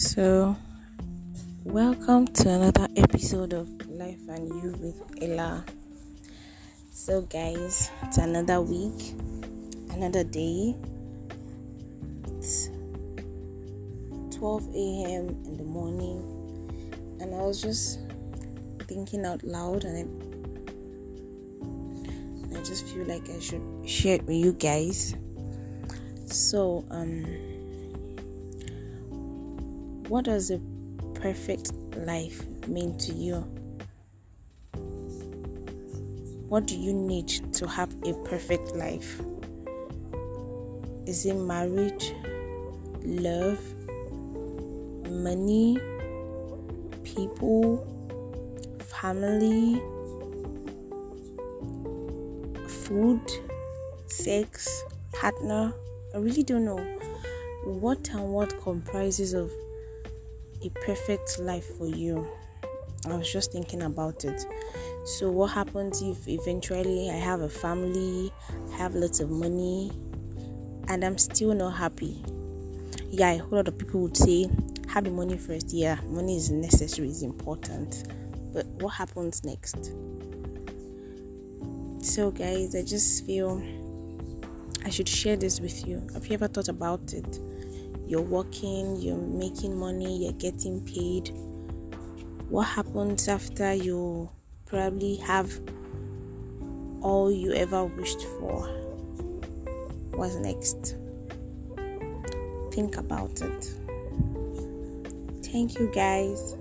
So, welcome to another episode of Life and You with Ella. So, guys, it's another week, another day. It's 12 a.m. in the morning, and I was just thinking out loud, and I, I just feel like I should share it with you guys. So, um, what does a perfect life mean to you? What do you need to have a perfect life? Is it marriage, love, money, people, family, food, sex, partner? I really don't know what and what comprises of a perfect life for you. I was just thinking about it. So, what happens if eventually I have a family, have lots of money, and I'm still not happy? Yeah, a whole lot of people would say, have the money first. Yeah, money is necessary, is important. But what happens next? So, guys, I just feel I should share this with you. Have you ever thought about it? You're working, you're making money, you're getting paid. What happens after you probably have all you ever wished for? What's next? Think about it. Thank you, guys.